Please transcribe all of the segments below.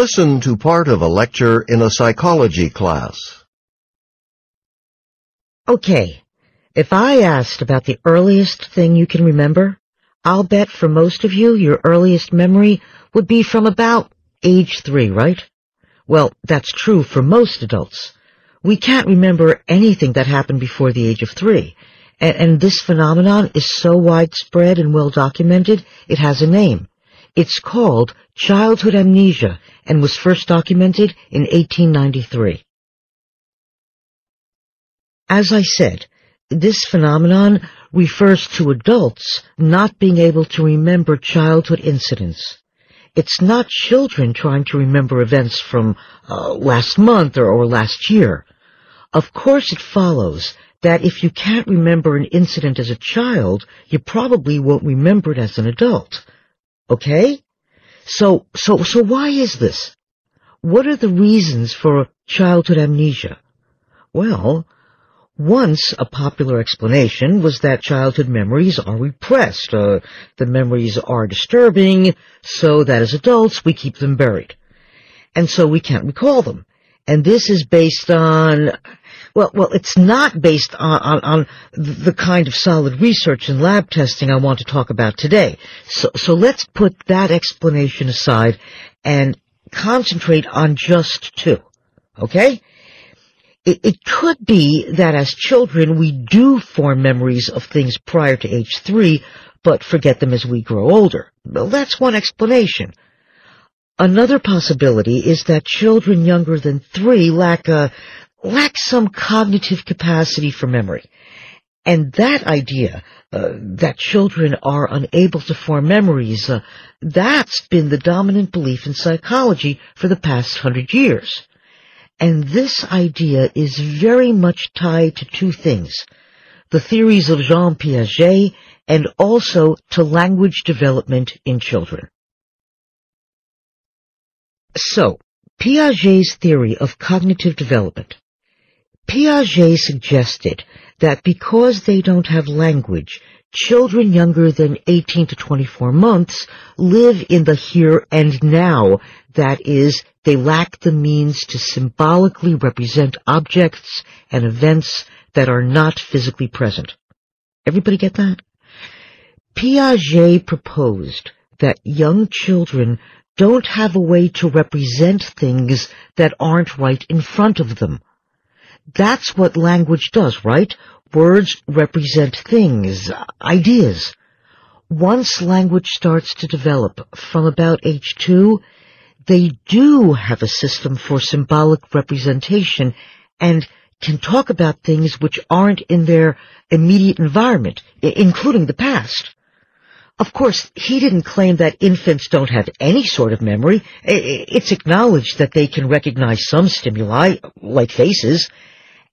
Listen to part of a lecture in a psychology class. Okay, if I asked about the earliest thing you can remember, I'll bet for most of you your earliest memory would be from about age three, right? Well, that's true for most adults. We can't remember anything that happened before the age of three, and, this phenomenon is so widespread and well documented, it has a name. It's called childhood amnesia and was first documented in 1893. As I said, this phenomenon refers to adults not being able to remember childhood incidents. It's not children trying to remember events from uh, last month or, or last year. Of course it follows that if you can't remember an incident as a child, you probably won't remember it as an adult. Okay? So, so, so why is this? What are the reasons for childhood amnesia? Well, once a popular explanation was that childhood memories are repressed. Uh, the memories are disturbing, so that as adults we keep them buried. And so we can't recall them. And this is based on, well, well, it's not based on, on, on the kind of solid research and lab testing I want to talk about today. So, so let's put that explanation aside and concentrate on just two. Okay? It, it could be that as children we do form memories of things prior to age three, but forget them as we grow older. Well, that's one explanation. Another possibility is that children younger than three lack a, lack some cognitive capacity for memory. And that idea, uh, that children are unable to form memories, uh, that's been the dominant belief in psychology for the past hundred years. And this idea is very much tied to two things. The theories of Jean Piaget and also to language development in children. So, Piaget's theory of cognitive development. Piaget suggested that because they don't have language, children younger than 18 to 24 months live in the here and now. That is, they lack the means to symbolically represent objects and events that are not physically present. Everybody get that? Piaget proposed that young children don't have a way to represent things that aren't right in front of them. That's what language does, right? Words represent things, ideas. Once language starts to develop from about age two, they do have a system for symbolic representation and can talk about things which aren't in their immediate environment, including the past. Of course, he didn't claim that infants don't have any sort of memory. It's acknowledged that they can recognize some stimuli, like faces,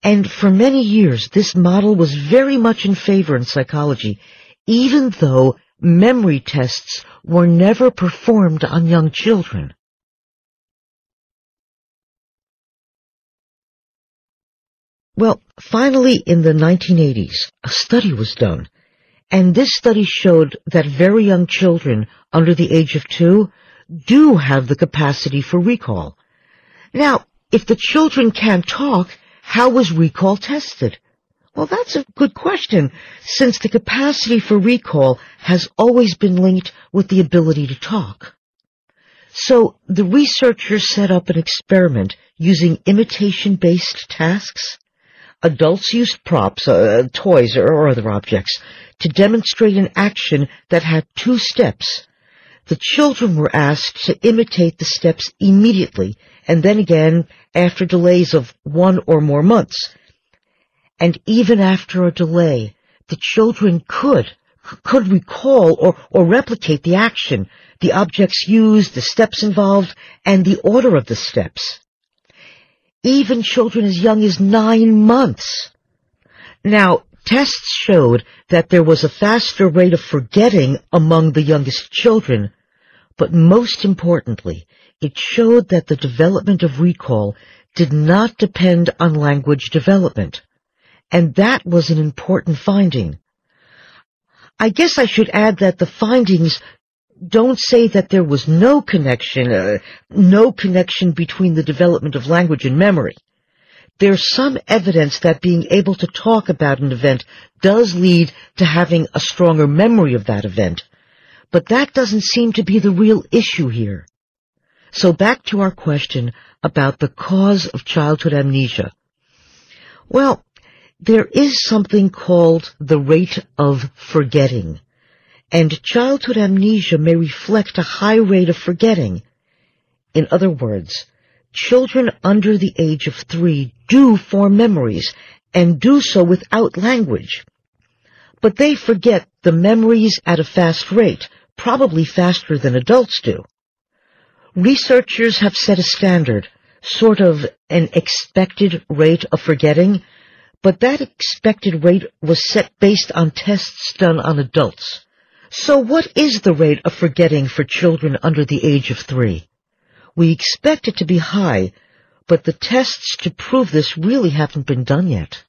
and for many years, this model was very much in favor in psychology, even though memory tests were never performed on young children. Well, finally in the 1980s, a study was done, and this study showed that very young children under the age of two do have the capacity for recall. Now, if the children can't talk, how was recall tested? Well, that's a good question, since the capacity for recall has always been linked with the ability to talk. So the researchers set up an experiment using imitation-based tasks. Adults used props, uh, toys, or other objects to demonstrate an action that had two steps. The children were asked to imitate the steps immediately and then again after delays of one or more months. And even after a delay, the children could, could recall or, or replicate the action, the objects used, the steps involved, and the order of the steps. Even children as young as nine months. Now, tests showed that there was a faster rate of forgetting among the youngest children, but most importantly, it showed that the development of recall did not depend on language development. And that was an important finding. I guess I should add that the findings don't say that there was no connection, uh, no connection between the development of language and memory. There's some evidence that being able to talk about an event does lead to having a stronger memory of that event. But that doesn't seem to be the real issue here. So back to our question about the cause of childhood amnesia. Well, there is something called the rate of forgetting and childhood amnesia may reflect a high rate of forgetting. In other words, children under the age of three do form memories and do so without language. But they forget the memories at a fast rate, probably faster than adults do. Researchers have set a standard, sort of an expected rate of forgetting, but that expected rate was set based on tests done on adults. So what is the rate of forgetting for children under the age of three? We expect it to be high, but the tests to prove this really haven't been done yet.